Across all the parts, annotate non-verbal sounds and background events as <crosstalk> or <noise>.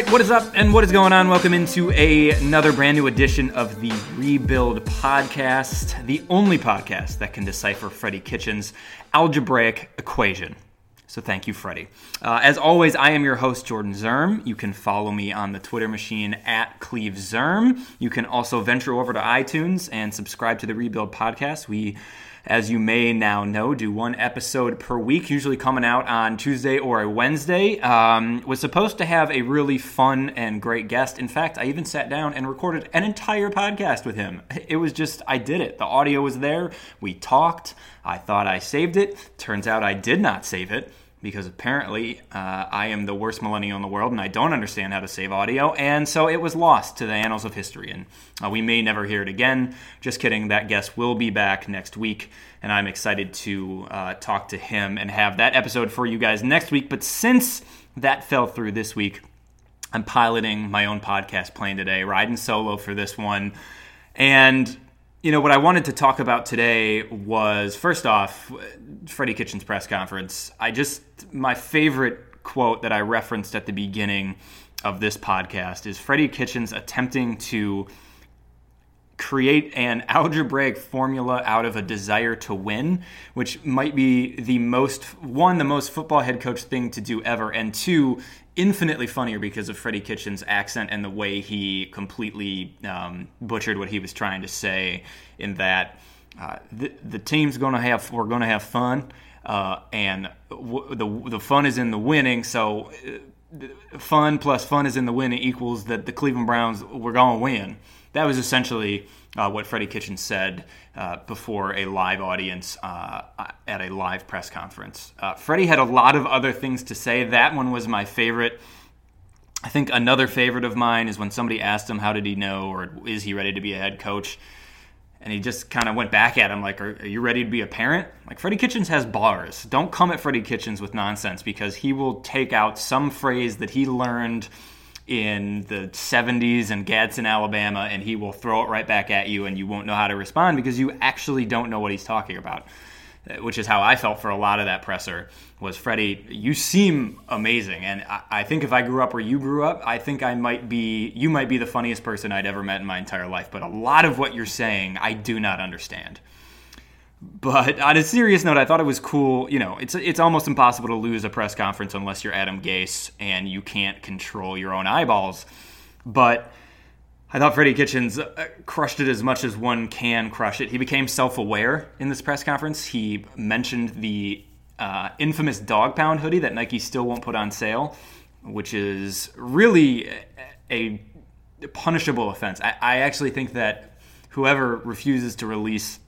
Right, what is up and what is going on? Welcome into a, another brand new edition of the Rebuild Podcast, the only podcast that can decipher Freddie Kitchens' algebraic equation. So thank you, Freddie. Uh, as always, I am your host, Jordan Zirm. You can follow me on the Twitter machine at Cleve Zirm. You can also venture over to iTunes and subscribe to the Rebuild Podcast. We as you may now know, do one episode per week, usually coming out on Tuesday or a Wednesday. Um, was supposed to have a really fun and great guest. In fact, I even sat down and recorded an entire podcast with him. It was just, I did it. The audio was there. We talked. I thought I saved it. Turns out I did not save it because apparently uh, I am the worst millennial in the world and I don't understand how to save audio. And so it was lost to the annals of history. And uh, we may never hear it again. Just kidding. That guest will be back next week. And I'm excited to uh, talk to him and have that episode for you guys next week. But since that fell through this week, I'm piloting my own podcast plane today, riding solo for this one. And you know, what I wanted to talk about today was first off, Freddie Kitchens' press conference. I just, my favorite quote that I referenced at the beginning of this podcast is Freddie Kitchens attempting to create an <laughs> algebraic formula out of a desire to win, which might be the most, one, the most football head coach thing to do ever, and two, infinitely funnier because of Freddie Kitchens' accent and the way he completely um, butchered what he was trying to say. In that, uh, the, the team's going to have we're going to have fun, uh, and w- the the fun is in the winning. So, uh, fun plus fun is in the winning equals that the Cleveland Browns we're going to win. That was essentially uh, what Freddie Kitchen said uh, before a live audience uh, at a live press conference. Uh, Freddie had a lot of other things to say. That one was my favorite. I think another favorite of mine is when somebody asked him, How did he know, or is he ready to be a head coach? And he just kind of went back at him, like, are, are, you ready to be a parent? Like, Freddie Kitchens has bars. Don't come at Freddie Kitchens with nonsense because he will take out some phrase that he learned in the 70s in Gadsden, Alabama, and he will throw it right back at you, and you won't know how to respond because you actually don't know what he's talking about. Uh, which is how I felt for a lot of that presser. Was Freddie? You seem amazing, and I, I think if I grew up where you grew up, I think I might be. You might be the funniest person I'd ever met in my entire life. But a lot of what you're saying, I do not understand. But on a serious note, I thought it was cool. You know, it's it's almost impossible to lose a press conference unless you're Adam Gase and you can't control your own eyeballs. But I thought Freddie Kitchens uh, crushed it as much as one can crush it. He became self-aware in this press conference. He mentioned the uh, infamous dog pound hoodie that Nike still won't put on sale, which is really a punishable offense. I, I actually think that whoever refuses to release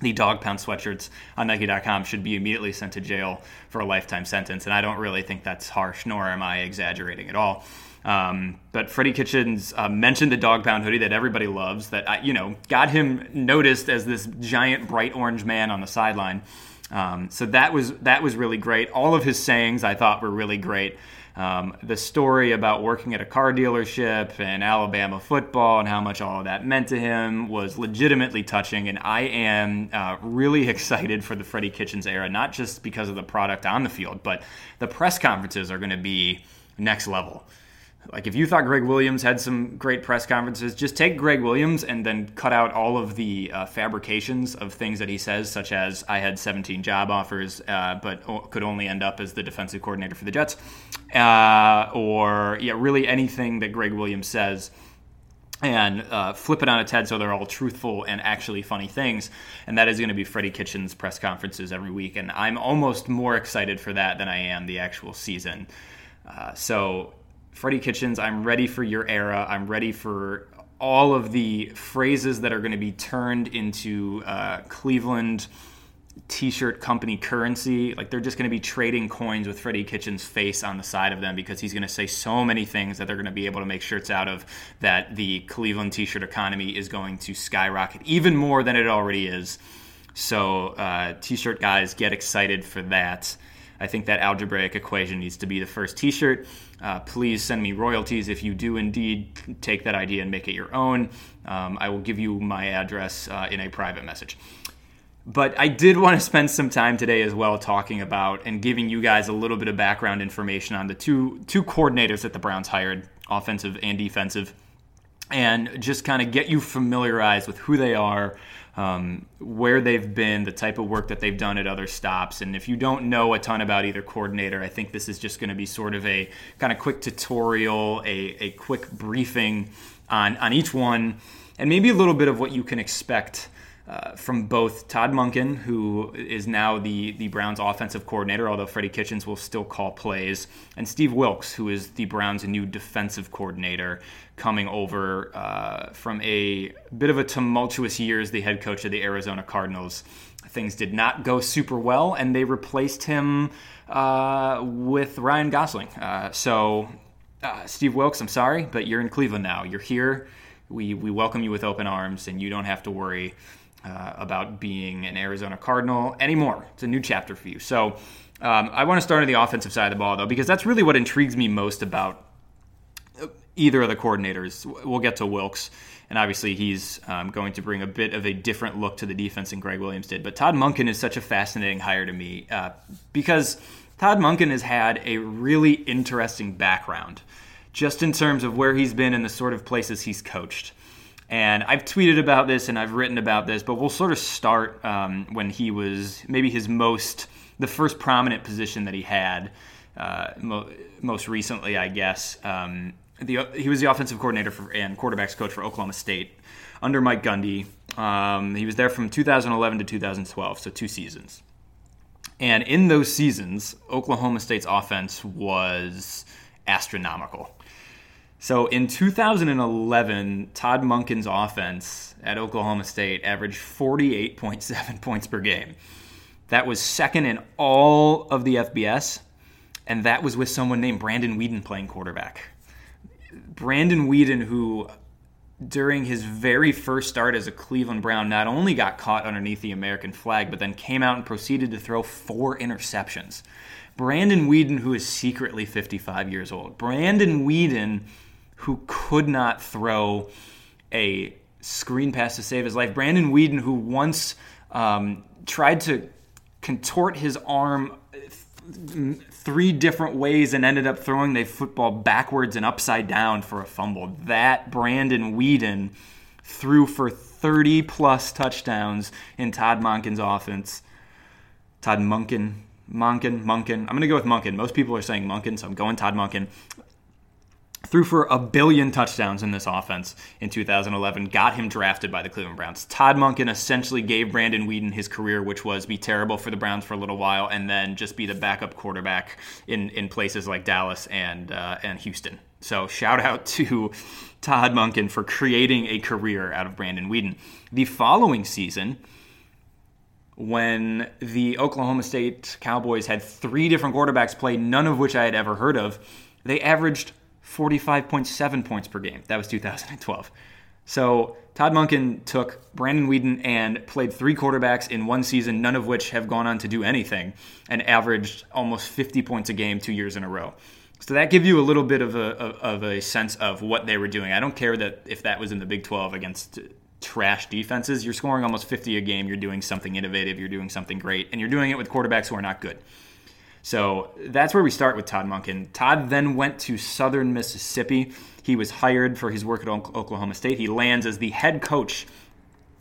the dog pound sweatshirts on Nike.com should be immediately sent to jail for a lifetime sentence. And I don't really think that's harsh, nor am I exaggerating at all. Um, but Freddie Kitchens uh, mentioned the dog pound hoodie that everybody loves, that I, you know got him noticed as this giant bright orange man on the sideline. Um, so that was that was really great. All of his sayings I thought were really great. Um, the story about working at a car dealership and Alabama football and how much all of that meant to him was legitimately touching. And I am uh, really <laughs> excited for the Freddie Kitchens era, not just because of the product on the field, but the press conferences are going to be next level. Like if you thought Gregg Williams had some great press conferences, just take Gregg Williams and then cut out all of the uh, fabrications of things that he says, such as I had 17 job offers, uh, but could only end up as the defensive coordinator for the Jets, uh, or yeah, really anything that Gregg Williams says and uh, flip it on its head so they're all truthful and actually funny things. And that is going to be Freddie Kitchens' press conferences every week. And I'm almost more excited for that than I am the actual season. Uh, so Freddie Kitchens, I'm ready for your era. I'm ready for all of the phrases that are going to be turned into uh, Cleveland t-shirt company currency like they're just going to be trading coins with freddie kitchens face on the side of them because he's going to say so many things that they're going to be able to make shirts out of that the cleveland t-shirt economy is going to skyrocket even more than it already is so uh, t-shirt guys get excited for that I think that algebraic equation needs to be the first t shirt. Uh, please send me royalties if you do indeed take that idea and make it your own. Um, I will give you my address uh, in a private message. But I did want to spend some time today as well talking about and giving you guys a little bit of background information on the two two coordinators that the Browns hired, offensive and defensive, and just kind of get you familiarized with who they are, um, where they've been, the type of work that they've done at other stops. And if you don't know a ton about either coordinator, I think this is just going to be sort of a kind of quick tutorial, a, a quick briefing on, on each one, and maybe a little bit of what you can expect uh, from both Todd Monken, who is now the, the Browns offensive coordinator, although Freddie Kitchens will still call plays, and Steve Wilks, who is the Browns' new defensive coordinator, coming over uh, from a bit of a tumultuous year as the head coach of the Arizona Cardinals. Things did not go super well, and they replaced him uh, with Ryan Gosling. Uh, so, uh, Steve Wilks, I'm sorry, but you're in Cleveland now. You're here. We, we welcome you with open arms, and you don't have to worry uh, about being an Arizona Cardinal anymore. It's a new chapter for you. So um, I want to start on the offensive side of the ball, though, because that's really what intrigues me most about either of the coordinators. We'll get to Wilks, and obviously he's um, going to bring a bit of a different look to the defense than Gregg Williams did. But Todd Monken is such a fascinating hire to me uh, because Todd Monken has had a really interesting background just in terms of where he's been and the sort of places he's coached. And I've tweeted about this and I've written about this, but we'll sort of start um, when he was maybe his most, the first prominent position that he had uh, mo- most recently, I guess. Um, the, he was the offensive coordinator for, and quarterbacks coach for Oklahoma State under Mike Gundy. Um, he was there from 2011 to 2012, so two seasons. And in those seasons, Oklahoma State's offense was astronomical. So in 2011, Todd Monken's offense at Oklahoma State averaged 48.7 <laughs> points per game. That was second in all of the FBS, and that was with someone named Brandon Weeden playing quarterback. Brandon Weeden, who during his very first start as a Cleveland Brown, not only got caught underneath the American flag, but then came out and proceeded to throw four interceptions. Brandon Weeden, who is secretly 55 years old. Brandon Weeden who could not throw a screen pass to save his life. Brandon Weeden, who once um, tried to contort his arm th- three different ways and ended up throwing the football backwards and upside down for a fumble. That Brandon Weeden threw for 30 plus touchdowns in Todd Monken's offense. Todd Monken, Monken, Monken. I'm going to go with Monken. Most people are saying Monken, so I'm going Todd Monken threw for a billion touchdowns in this offense in 2011, got him drafted by the Cleveland Browns. Todd Monken essentially gave Brandon Weeden his career, which was be terrible for the Browns for a little while and then just be the backup quarterback in, in places like Dallas and, uh, and Houston. So shout out to Todd Monken for creating a career out of Brandon Weeden. The following season, when the Oklahoma State Cowboys had three different quarterbacks play, none of which I had ever heard of, they averaged 45.7 points per game. That was 2012. So Todd Monken took Brandon Weeden and played three quarterbacks in one season, none of which have gone on to do anything, and averaged almost 50 points a game two years in a row. So that gives you a little bit of a, of a sense of what they were doing. I don't care that if that was in the Big 12 against trash defenses, you're scoring almost 50 a game, you're doing something innovative, you're doing something great, and you're doing it with quarterbacks who are not good. So that's where we start with Todd Monken. Todd then went to Southern Mississippi. He was hired for his work at Oklahoma State. He lands as the head coach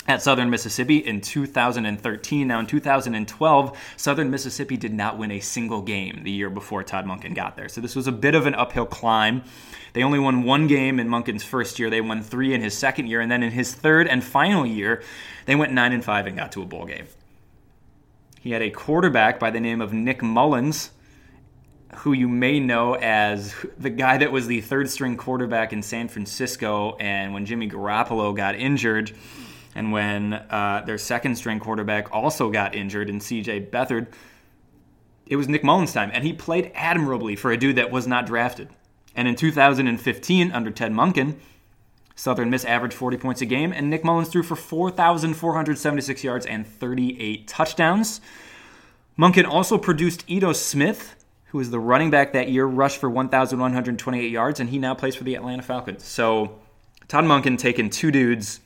at Southern Mississippi in 2013. Now, in 2012, Southern Mississippi did not win a single game the year before Todd Monken got there. So this was a bit of an uphill climb. They only won one game in Monken's first year. They won three in his second year, and then in his third and final year, they went nine and five and got to a bowl game. He had a quarterback by the name of Nick Mullens, who you may know as the guy that was the third string quarterback in San Francisco. And when Jimmy Garoppolo got injured, and when uh, their second string quarterback also got injured in CJ Beathard, it was Nick Mullens' time. And he played admirably for a dude that was not drafted. And in 2015, under Ted Monken, Southern Miss averaged 40 points a game, and Nick Mullens threw for 4,476 yards and 38 touchdowns. Monken also produced Ito Smith, who was the running back that year, rushed for 1,128 yards, and he now plays for the Atlanta Falcons. So Todd Monken taking two dudes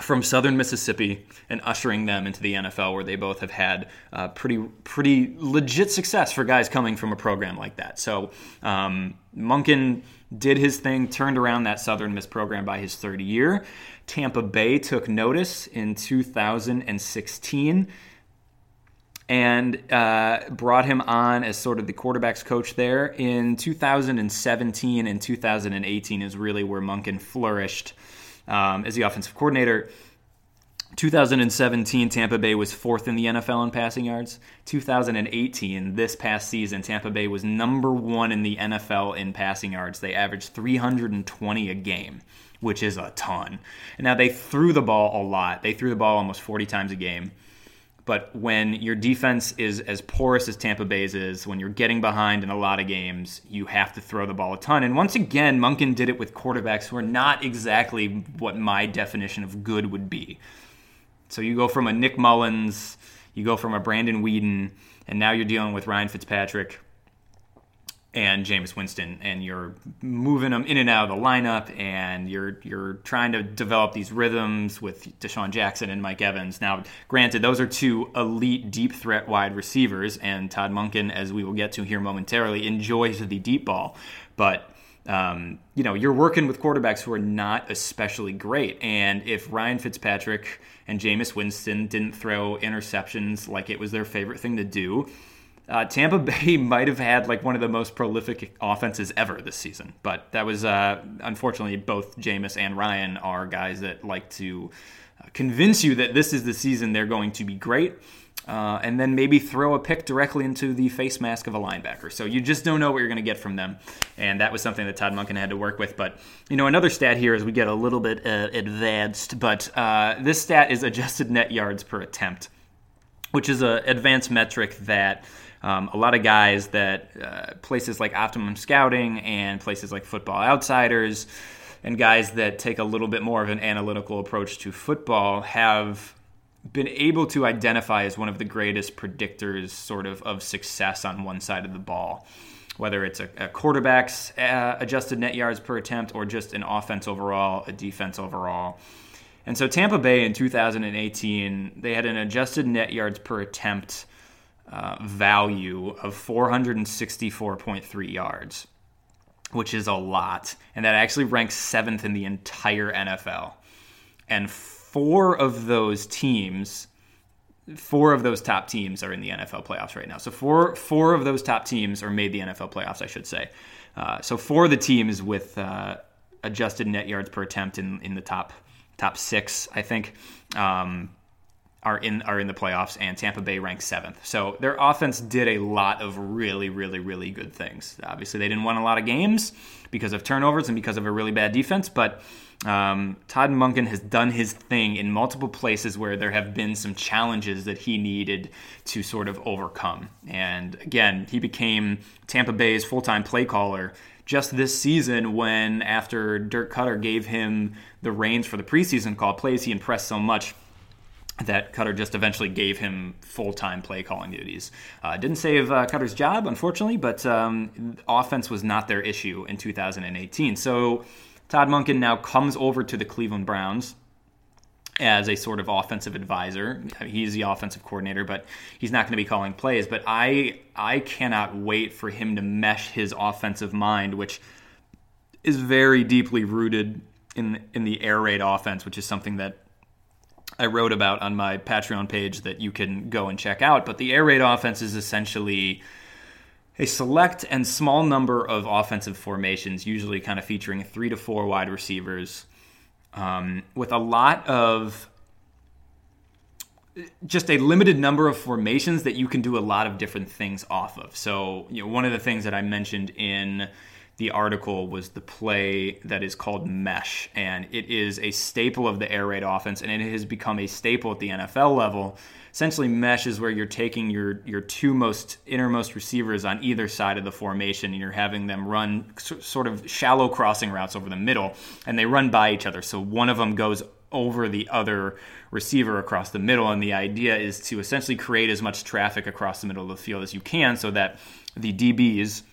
from Southern Mississippi and ushering them into the NFL, where they both have had uh, pretty pretty legit success for guys coming from a program like that. So um, Monken did his thing, turned around that Southern Miss program by his third year. Tampa Bay took notice in 2016 and uh, brought him on as sort of the quarterbacks coach there. In 2017 and 2018 is really where Monken flourished um, as the offensive coordinator. 2017, Tampa Bay was fourth in the NFL in passing yards. 2018, this past season, Tampa Bay was number one in the NFL in passing yards. They averaged 320 a game, which is a ton. And now they threw the ball a lot. They threw the ball almost 40 times a game. But when your defense is as porous as Tampa Bay's is, when you're getting behind in a lot of games, you have to throw the ball a ton. And once again, Monken did it with quarterbacks who are not exactly what my definition of good would be. So you go from a Nick Mullens, you go from a Brandon Weeden, and now you're dealing with Ryan Fitzpatrick and Jameis Winston, and you're moving them in and out of the lineup, and you're you're trying to develop these rhythms with DeSean Jackson and Mike Evans. Now, granted, those are two elite deep threat wide receivers, and Todd Monken, as we will get to here momentarily, enjoys the deep ball, but. Um, you know, you're working with quarterbacks who are not especially great. And if Ryan Fitzpatrick and Jameis Winston didn't throw interceptions like it was their favorite thing to do, uh, Tampa <laughs> Bay might have had like one of the most prolific offenses ever this season, but that was uh, unfortunately both Jameis and Ryan are guys that like to uh, convince you that this is the season they're going to be great. Uh, and then maybe throw a pick directly into the face mask of a linebacker. So you just don't know what you're going to get from them, and that was something that Todd Monken had to work with. But you know, another stat here as we get a little bit uh, advanced, but uh, this stat is adjusted net yards per attempt, which is an advanced metric that um, a lot of guys that uh, places like Optimum Scouting and places like Football Outsiders and guys that take a little bit more of an analytical approach to football have been able to identify as one of the greatest predictors sort of of success on one side of the ball. Whether it's a, a quarterback's uh, adjusted net yards per attempt or just an offense overall a defense overall. And so Tampa Bay in 2018 they had an adjusted net yards per attempt uh, value of 464.3 yards, which is a lot. And that actually ranks seventh in the entire NFL. And four of those teams, four of those top teams are in the NFL playoffs right now. So four, four of those top teams are made the NFL playoffs, I should say. Uh, so four of the teams with uh, adjusted net yards per attempt in, in the top top six, I think. Um, are in are in the playoffs, and Tampa Bay ranks seventh. So their offense did a lot of really, really, really good things. Obviously, they didn't win a lot of games because of turnovers and because of a really bad defense, but um, Todd Monken has done his thing in multiple places where there have been some challenges that he needed to sort of overcome. And again, he became Tampa Bay's full time play caller just this season when, after Dirk Koetter gave him the reins for the preseason call plays, he impressed so much that Koetter just eventually gave him full time play calling duties. Uh, didn't save uh, Koetter's job, unfortunately, but um, offense was not their issue in 2018. So Todd Monken now comes over to the Cleveland Browns as a sort of offensive advisor. He's the offensive coordinator, but he's not going to be calling plays. But I I cannot wait for him to mesh his offensive mind, which is very deeply rooted in in the air raid offense, which is something that I wrote about on my Patreon page that you can go and check out. But the air raid offense is essentially a select and small number of offensive formations, usually kind of featuring three to four wide receivers, um, with a lot of just a limited number of formations that you can do a lot of different things off of. So, you know, one of the things that I mentioned in the article was the play that is called mesh, and it is a staple of the air raid offense, and it has become a staple at the NFL level. Essentially, mesh is where you're taking your your two most innermost receivers on either side of the formation, and you're having them run sort of shallow crossing routes over the middle, and they run by each other. So one of them goes over the other receiver across the middle, and the idea is to essentially create as much traffic across the middle of the field as you can, so that the DBs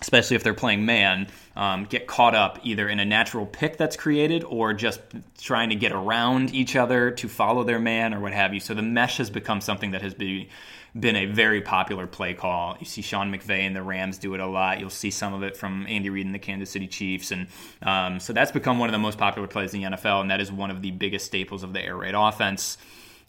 especially if they're playing man, um, get caught up either in a natural pick that's created or just trying to get around each other to follow their man or what have you. So the mesh has become something that has been been a very popular play call. You see Sean McVay and the Rams do it a lot. You'll see some of it from Andy Reid and the Kansas City Chiefs, and um, so that's become one of the most popular plays in the NFL, and that is one of the biggest staples of the air raid offense.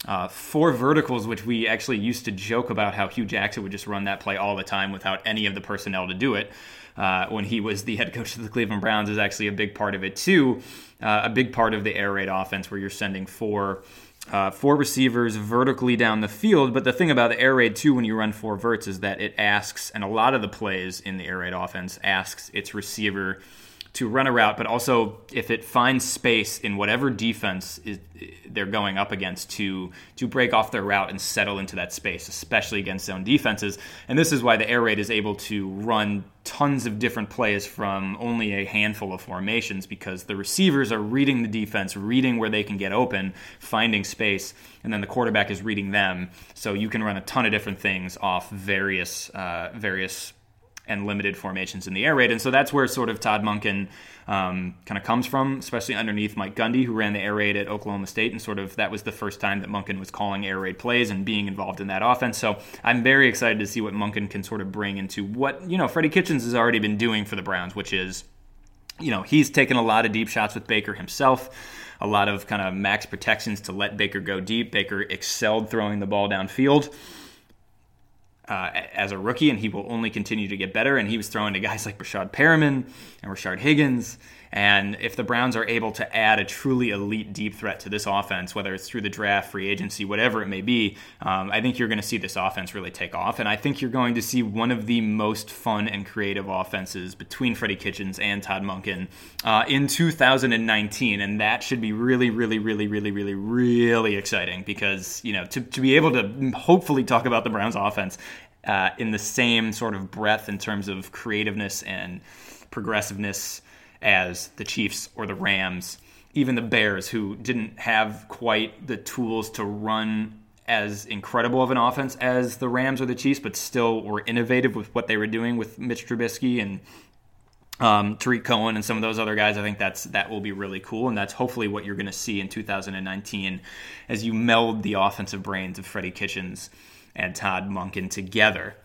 Uh, four verticals, which we actually used to joke about how Hue Jackson would just run that play all the time without any of the personnel to do it. Uh, when he was the head coach of the Cleveland Browns, is actually a big part of it too. Uh, a big part of the air raid offense, where you're sending four. Uh, four receivers vertically down the field, but the thing about the air raid too, when you run four verts, is that it asks, and a lot of the plays in the air raid offense asks its receiver to run a route, but also if it finds space in whatever defense is, they're going up against to to break off their route and settle into that space, especially against zone defenses. And this is why the air raid is able to run tons of different plays from only a handful of formations because the receivers are reading the defense, reading where they can get open, finding space, and then the quarterback is reading them. So you can run a ton of different things off various uh, various and limited formations in the air raid. And so that's where sort of Todd Monken um, kind of comes from, especially underneath Mike Gundy, who ran the air raid at Oklahoma State. And sort of that was the first time that Monken was calling air raid plays and being involved in that offense. So I'm very excited to see what Monken can sort of bring into what, you know, Freddie Kitchens has already been doing for the Browns, which is, you know, he's taken a lot of deep shots with Baker himself a lot of kind of max protections to let Baker go deep. Baker excelled throwing the ball downfield uh, as a rookie, and he will only continue to get better. And he was throwing to guys like Breshad Perriman and Rashard Higgins. And if the Browns are able to add a truly elite deep threat to this offense, whether it's through the draft, free agency, whatever it may be, um, I think you're going to see this offense really take off. And I think you're going to see one of the most fun and creative offenses between Freddie Kitchens and Todd Monken uh, in 2019. And that should be really, really, really, really, really, really exciting because, you know, to, to be able to hopefully talk about the Browns offense uh, in the same sort of breadth in terms of creativeness and progressiveness as the Chiefs or the Rams, even the Bears, who didn't have quite the tools to run as incredible of an offense as the Rams or the Chiefs, but still were innovative with what they were doing with Mitch Trubisky and um, Tarik Cohen and some of those other guys. I think that's that will be really cool, and that's hopefully what you're going to see in 2019 as you meld the offensive brains of Freddie Kitchens and Todd Monken together.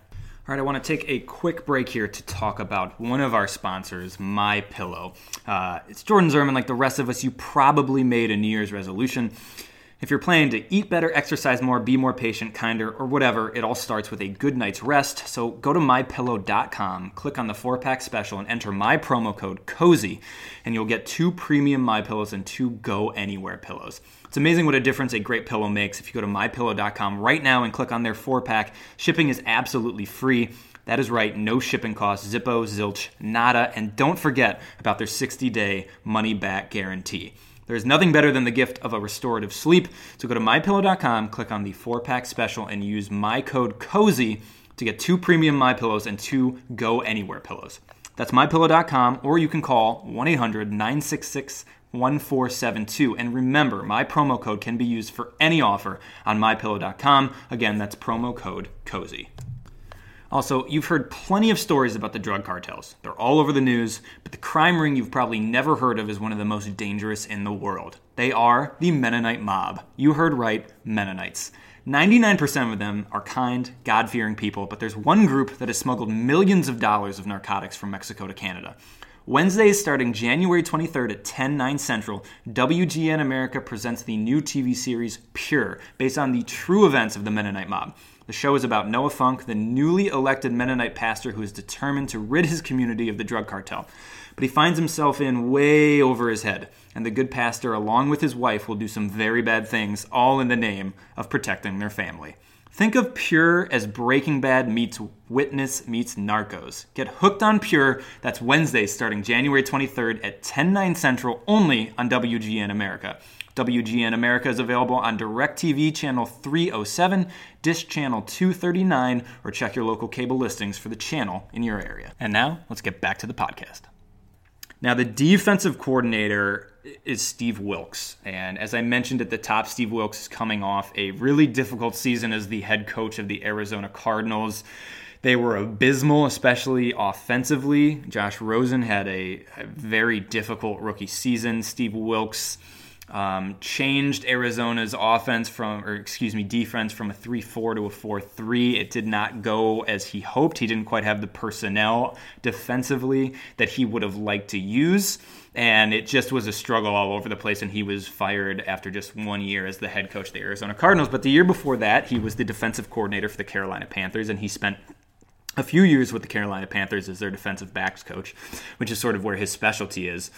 All right, I want to take a quick break here to talk about one of our sponsors, My Pillow. Uh, it's Jordan Zerman. Like the rest of us, you probably made a New Year's resolution. If you're planning to eat better, exercise more, be more patient, kinder, or whatever, it all starts with a good night's rest. So go to mypillow.com, click on the four pack special, and enter my promo code COZY, and you'll get two premium My Pillows and two Go Anywhere pillows. It's amazing what a difference a great pillow makes. If you go to mypillow.com right now and click on their four pack, shipping is absolutely free. That is right, no shipping costs, Zippo, Zilch, nada, and don't forget about their 60 day money back guarantee. There's nothing better than the gift of a restorative sleep. So go to mypillow.com, click on the four pack special, and use my code COZY to get two premium My Pillows and two Go Anywhere pillows. That's mypillow.com, or you can call 1 800 966 1472. And remember, my promo code can be used for any offer on mypillow.com. Again, that's promo code COZY. Also, you've heard plenty of stories about the drug cartels. They're all over the news, but the crime ring you've probably never heard of is one of the most dangerous in the world. They are the Mennonite mob. You heard right, Mennonites. 99% of them are kind, God fearing people, but there's one group that has smuggled millions of dollars of narcotics from Mexico to Canada. Wednesdays starting January 23rd at 10, 9 central, WGN America presents the new TV series Pure, based on the true events of the Mennonite mob. The show is about Noah Funk, the newly elected Mennonite pastor who is determined to rid his community of the drug cartel. But he finds himself in way over his head, and the good pastor, along with his wife, will do some very bad things, all in the name of protecting their family. Think of Pure as Breaking Bad meets Witness meets Narcos. Get hooked on Pure. That's Wednesday starting January 23rd at 10, 9 central only on WGN America. WGN America is available on DirecTV channel 307, Dish channel 239, or check your local cable listings for the channel in your area. And now, let's get back to the podcast. Now, the defensive coordinator is Steve Wilks. And as I mentioned at the top, Steve Wilks is coming off a really difficult season as the head coach of the Arizona Cardinals. They were abysmal, especially offensively. Josh Rosen had a, a very difficult rookie season. Steve Wilks um, changed Arizona's offense from, or excuse me, defense from a 3 4 to a 4 3. It did not go as he hoped. He didn't quite have the personnel defensively that he would have liked to use. And it just was a struggle all over the place. And he was fired after just one year as the head coach of the Arizona Cardinals. But the year before that, he was the defensive coordinator for the Carolina Panthers, and he spent a few years with the Carolina Panthers as their defensive backs coach, which is sort of where his specialty is.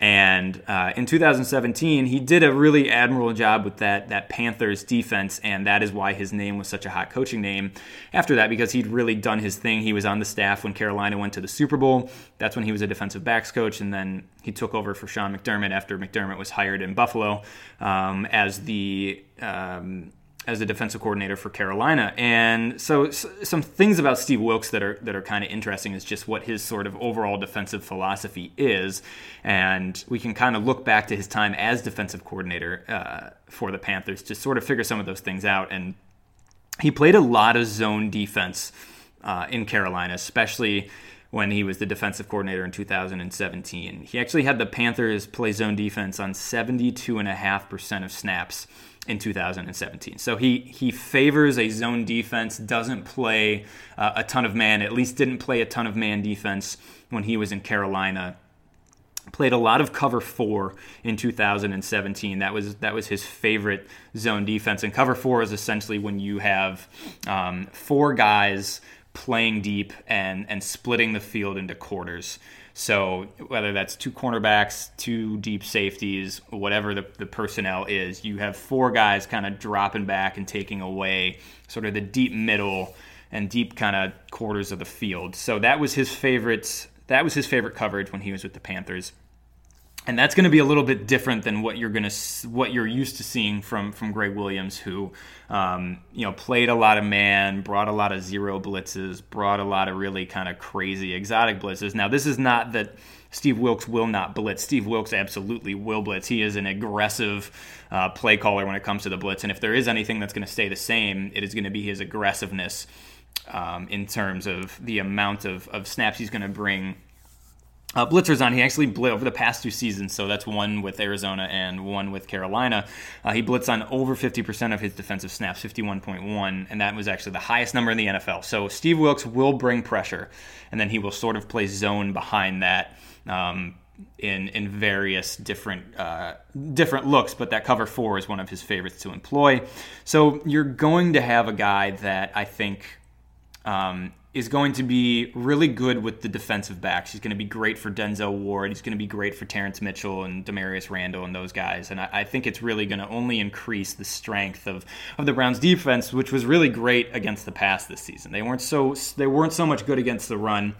And uh, in 2017, he did a really admirable job with that that Panthers defense, and that is why his name was such a hot coaching name. After that, because he'd really done his thing. He was on the staff when Carolina went to the Super Bowl. That's when he was a defensive backs coach, and then he took over for Sean McDermott after McDermott was hired in Buffalo um, as the um, as a defensive coordinator for Carolina. And so, some things about Steve Wilks that are that are kind of interesting is just what his sort of overall defensive philosophy is, and we can kind of look back to his time as defensive coordinator uh, for the Panthers to sort of figure some of those things out. And he played a lot of zone defense uh, in Carolina, especially when he was the defensive coordinator in 2017. He actually had the Panthers play zone defense on 72.5% of snaps in 2017. So he he favors a zone defense, doesn't play uh, a ton of man, at least didn't play a ton of man defense when he was in Carolina. Played a lot of cover four in 2017. That was that was his favorite zone defense. And cover four is essentially when you have um, four guys playing deep and and splitting the field into quarters. So whether that's two cornerbacks, two deep safeties, whatever the, the personnel is, you have four guys kind of dropping back and taking away sort of the deep middle and deep kind of quarters of the field. So that was his favorite. That was his favorite coverage when he was with the Panthers and that's going to be a little bit different than what you're going to what you're used to seeing from from Gregg Williams, who um, you know played a lot of man, brought a lot of zero blitzes, brought a lot of really kind of crazy exotic blitzes. Now, this is not that Steve Wilks will not blitz. Steve Wilks absolutely will blitz. He is an aggressive uh, play caller when it comes to the blitz, and if there is anything that's going to stay the same, it is going to be his aggressiveness um, in terms of the amount of, of snaps he's going to bring uh, blitzers on. He actually blitzed over the past two seasons, so that's one with Arizona and one with Carolina. Uh, he blitzed on over 50% of his defensive snaps, 51.1, and that was actually the highest number in the NFL. So Steve Wilks will bring pressure, and then he will sort of play zone behind that. Um, in in various different uh, different looks, but that cover four is one of his favorites to employ. So you're going to have a guy that I think um, is going to be really good with the defensive backs. He's going to be great for Denzel Ward. He's going to be great for Terrance Mitchell and Damarious Randall and those guys. And I, I, think it's really going to only increase the strength of, of the Browns defense, which was really great against the pass this season. They weren't so they weren't so much good against the run,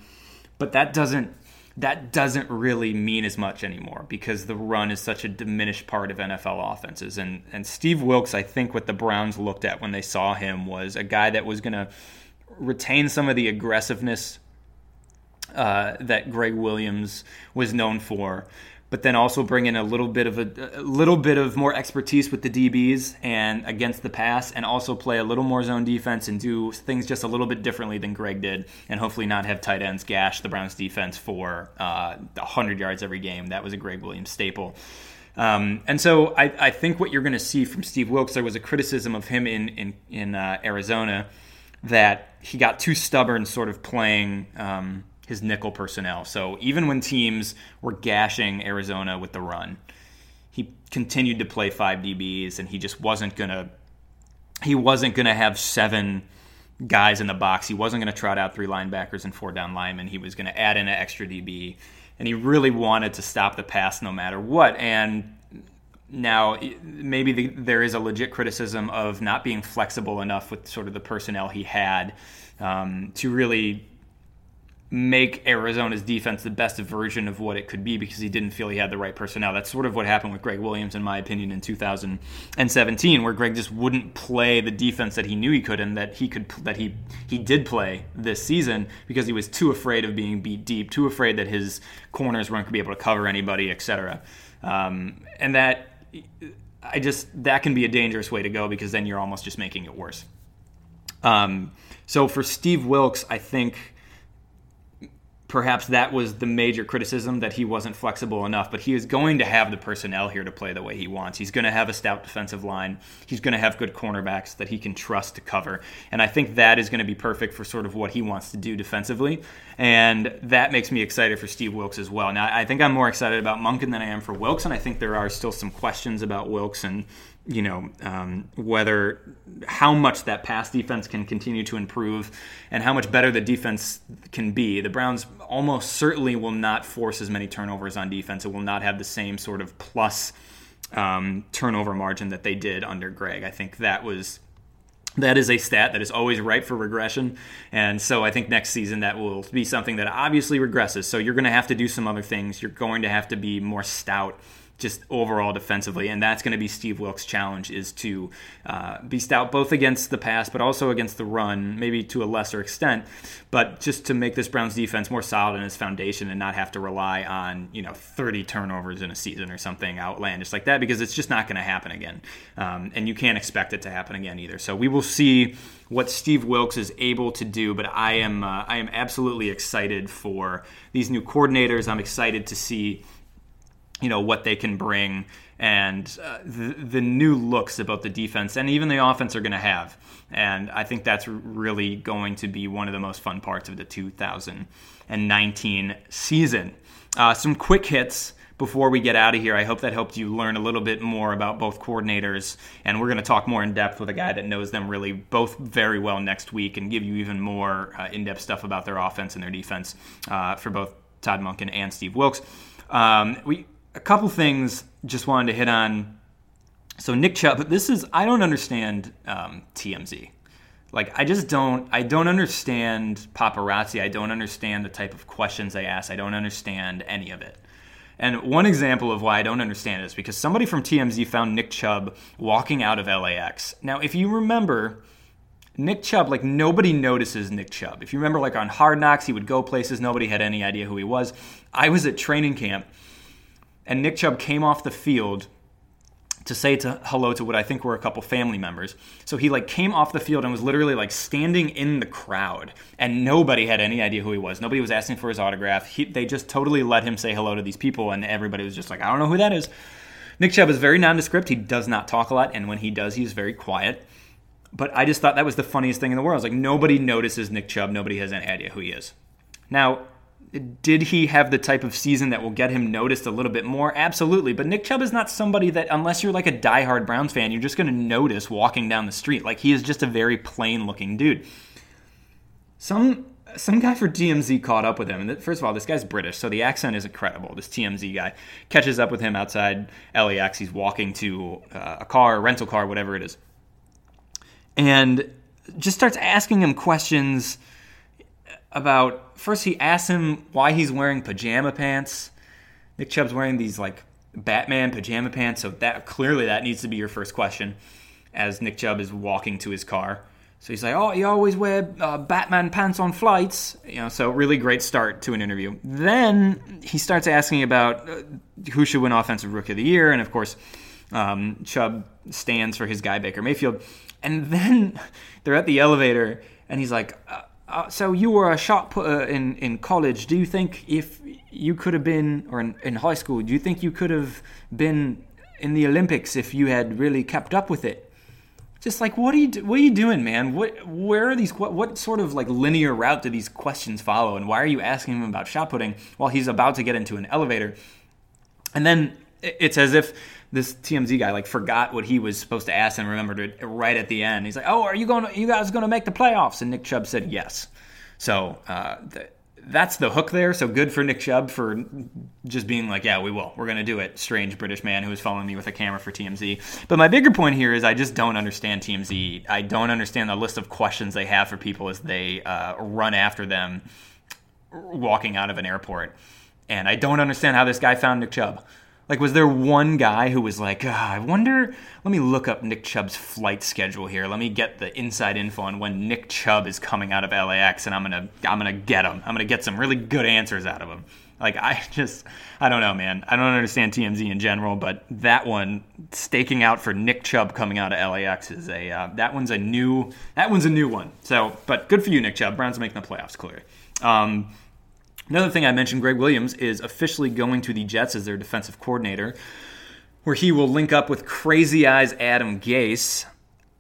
but that doesn't that doesn't really mean as much anymore because the run is such a diminished part of NFL offenses. And and Steve Wilks, I think what the Browns looked at when they saw him was a guy that was going to retain some of the aggressiveness uh, that Gregg Williams was known for, but then also bring in a little bit of a, a, little bit of more expertise with the DBs and against the pass, and also play a little more zone defense and do things just a little bit differently than Gregg did, and hopefully not have tight ends gash the Browns defense for uh, 100 yards every game. That was a Gregg Williams staple. Um, and so I, I, think what you're going to see from Steve Wilks, there was a criticism of him in in, in uh, Arizona that he got too stubborn, sort of playing um, his nickel personnel. So even when teams were gashing Arizona with the run, he continued to play five DBs, and he just wasn't gonna. He wasn't gonna have seven guys in the box. He wasn't to trot out three linebackers and four down linemen. He was to add in an extra DB, and he really wanted to stop the pass no matter what. And now, maybe the, there is a legit criticism of not being flexible enough with sort of the personnel he had um, to really make Arizona's defense the best version of what it could be because he didn't feel he had the right personnel. That's sort of what happened with Gregg Williams, in my opinion, in 2017, where Gregg just wouldn't play the defense that he knew he could and that he could that he he did play this season because he was too afraid of being beat deep, too afraid that his corners weren't going to be able to cover anybody, etc. Um, and that I just that can be a dangerous way to go because then you're almost just making it worse. Um, So for Steve Wilks, I think perhaps that was the major criticism that he wasn't flexible enough. But he is going to have the personnel here to play the way he wants. He's going to have a stout defensive line. He's going to have good cornerbacks that he can trust to cover. And I think that is going to be perfect for sort of what he wants to do defensively. And that makes me excited for Steve Wilks as well. Now, I think I'm more excited about Monken than I am for Wilks. And I think there are still some questions about Wilks and you know um, whether how much that pass defense can continue to improve and how much better the defense can be. The Browns almost certainly will not force as many turnovers on defense. It will not have the same sort of plus um, turnover margin that they did under Gregg. I think that was that is a stat that is always ripe for regression. And so I think next season that will be something that obviously regresses. So you're going to have to do some other things. You're going to have to be more stout just overall defensively, and that's going to be Steve Wilks' challenge is to uh, be stout both against the pass, but also against the run, maybe to a lesser extent, but just to make this Browns defense more solid in its foundation and not have to rely on you know 30 turnovers in a season or something outlandish like that because it's just not going to happen again, um, and you can't expect it to happen again either. So we will see what Steve Wilks is able to do, but I am uh, I am absolutely excited for these new coordinators. I'm excited to see you know what they can bring and uh, the, the new looks about the defense and even the offense are going to have. And i think that's really going to be one of the most fun parts of the 2019 season. Uh, some quick hits before we get out of here. I hope that helped you learn a little bit more about both coordinators and we're going to talk more in depth with a guy that knows them really both very well next week and give you even more uh, in-depth stuff about their offense and their defense uh, for both todd monken and steve wilks. Um, we a couple things just wanted to hit on. So Nick Chubb, this is I don't understand um, TMZ. Like I just don't I don't understand paparazzi. I don't understand the type of questions they ask. I don't understand any of it. And one example of why I don't understand is because somebody from TMZ found Nick Chubb walking out of LAX. Now, if you remember, Nick Chubb, like nobody notices Nick Chubb. If you remember, like on Hard Knocks, he would go places, nobody had any idea who he was. I was at training camp and Nick Chubb came off the field to say to hello to what I think were a couple family members. So he like came off the field and was literally like standing in the crowd, and nobody had any idea who he was. Nobody was asking for his autograph. He, they just totally let him say hello to these people, and everybody was just like, I don't know who that is. Nick Chubb is very nondescript. He does not talk a lot, and when he does, he's very quiet. But I just thought that was the funniest thing in the world. I was like, nobody notices Nick Chubb. Nobody has any idea who he is. Now, did he have the type of season that will get him noticed a little bit more? Absolutely. But Nick Chubb is not somebody that, unless you're like a diehard Browns fan, you're just going to notice walking down the street. Like he is just a very plain looking dude. Some some guy for TMZ caught up with him. And first of all, this guy's British, so the accent is incredible. This TMZ guy catches up with him outside LAX. He's walking to uh, a car, rental car, whatever it is, and just starts asking him questions about first he asks him why he's wearing pajama pants. Nick Chubb's wearing these like Batman pajama pants, so that clearly that needs to be your first question as Nick Chubb is walking to his car. So he's like, "Oh, you always wear uh, Batman pants on flights," you know. So really great start to an interview. Then he starts asking about uh, who should win Offensive Rookie of the Year, and of course, um, Chubb stands for his guy Baker Mayfield. And then <laughs> they're at the elevator, and he's like, uh, uh, so you were a shot putter in, in college. Do you think if you could have been, or in, in high school, do you think you could have been in the Olympics if you had really kept up with it? Just like what are you what are you doing, man? What where are these what, what sort of like linear route do these questions follow, and why are you asking him about shot putting while he's about to get into an elevator? And then it's as if this TMZ guy like forgot what he was supposed to ask and remembered it right at the end. He's like, "Oh, are you going? You guys going to make the playoffs?" And Nick Chubb said yes. So uh, th- that's the hook there. So good for Nick Chubb for just being like, "Yeah, we will. We're going to do it." Strange British man who was following me with a camera for TMZ. But my bigger point here is I just don't understand TMZ. I don't understand the list of questions they have for people as they uh, run after them walking out of an airport. And I don't understand how this guy found Nick Chubb. Like, was there one guy who was like, ah, I wonder, let me look up Nick Chubb's flight schedule here. Let me get the inside info on when Nick Chubb is coming out of LAX and I'm to I'm to get him. I'm to get some really good answers out of him. Like I <laughs> just I don't know, man. I don't understand TMZ in general, but that one staking out for Nick Chubb coming out of LAX is a uh, that one's a new that one's a new one. So, but good for you, Nick Chubb. Browns making the playoffs, clearly. Um, Another thing I mentioned, Gregg Williams is officially going to the Jets as their defensive coordinator, where he will link up with crazy eyes Adam Gase.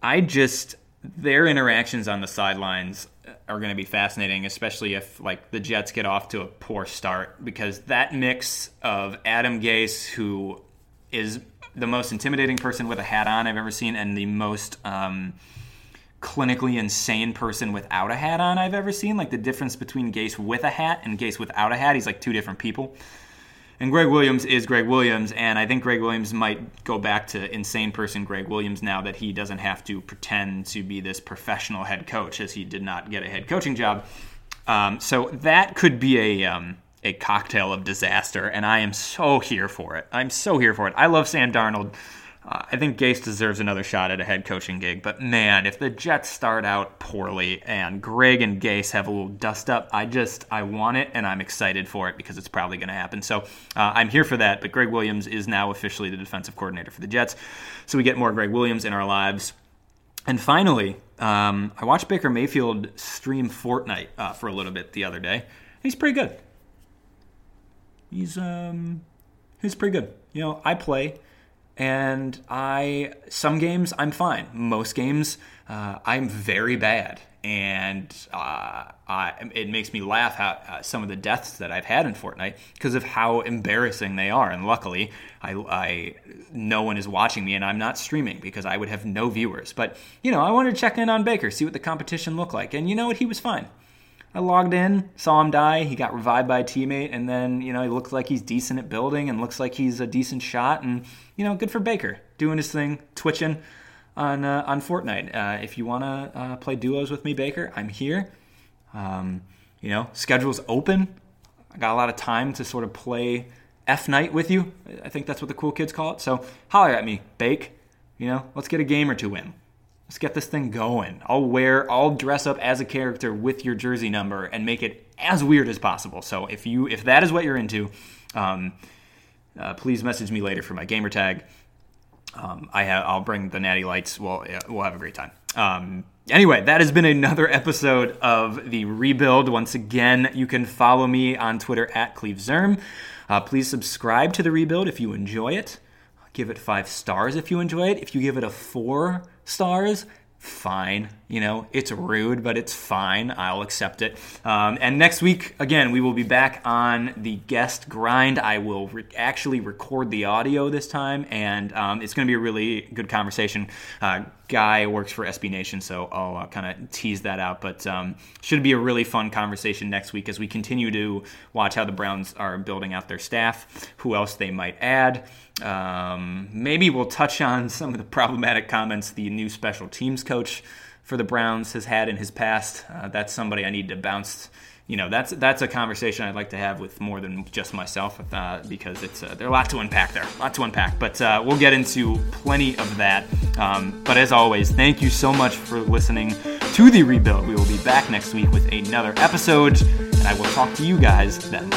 I just their interactions on the sidelines are going to be fascinating, especially if like the Jets get off to a poor start, because that mix of Adam Gase, who is the most intimidating person with a hat on I've ever seen, and the most um, clinically insane person without a hat on I've ever seen. Like the difference between Gase with a hat and Gase without a hat, he's like two different people. And Gregg Williams is Gregg Williams, and I think Gregg Williams might go back to insane person Gregg Williams now that he doesn't have to pretend to be this professional head coach, as he did not get a head coaching job. Um, so that could be a um, a cocktail of disaster, and I am so here for it. I'm so here for it. I love Sam Darnold. Uh, I think Gase deserves another shot at a head coaching gig, but man, if the Jets start out poorly and Gregg and Gase have a little dust up, I just I want it and I'm excited for it because it's probably going to happen. So uh, I'm here for that. But Gregg Williams is now officially the defensive coordinator for the Jets, so we get more Gregg Williams in our lives. And finally, um, I watched Baker Mayfield stream Fortnite uh, for a little bit the other day. He's pretty good. He's um, he's pretty good. You know, I play and I some games I'm fine. Most games uh, I'm very bad, and uh, I, it makes me laugh how uh, some of the deaths that I've had in Fortnite because of how embarrassing they are. And luckily, I, I no one is watching me, and I'm not streaming because I would have no viewers. But you know, I wanted to check in on Baker, see what the competition looked like, and you know what, he was fine. I logged in, saw him die. He got revived by a teammate, and then you know he looks like he's decent at building and looks like he's a decent shot. And you know, good for Baker doing his thing, twitching on uh, on Fortnite. Uh, if you want to uh, play duos with me, Baker, I'm here. Um, you know, schedule's open. I got a lot of time to sort of play F night with you. I think that's what the cool kids call it. So holler at me, Bake. You know, let's get a game or two in. Let's get this thing going. I'll wear, I'll dress up as a character with your jersey number and make it as weird as possible. So if you, if that is what you're into, um, uh, please message me later for my gamer tag. Um, I have, I'll bring the natty lights. We'll, we'll have a great time. Um, anyway, that has been another episode of the Rebuild. Once again, you can follow me on Twitter at CleveZirm. Uh, please subscribe to the Rebuild if you enjoy it. Give it five stars if you enjoy it. If you give it a four stars, fine. You know, it's rude, but it's fine. I'll accept it. Um, and next week, again, we will be back on the guest grind. I will re- actually record the audio this time, and um, it's going to be a really good conversation. Uh, Guy works for SB Nation, so I'll uh, kind of tease that out. But um, should be a really fun conversation next week as we continue to watch how the Browns are building out their staff, who else they might add. Um, maybe we'll touch on some of the problematic comments the new special teams coach for the Browns has had in his past. Uh, that's somebody I need to bounce. You know, that's that's a conversation I'd like to have with more than just myself, uh, because it's uh, there's a lot to unpack there, a lot to unpack. But uh, we'll get into plenty of that. Um, but as always, thank you so much for listening to the rebuild. We will be back next week with another episode, and I will talk to you guys then.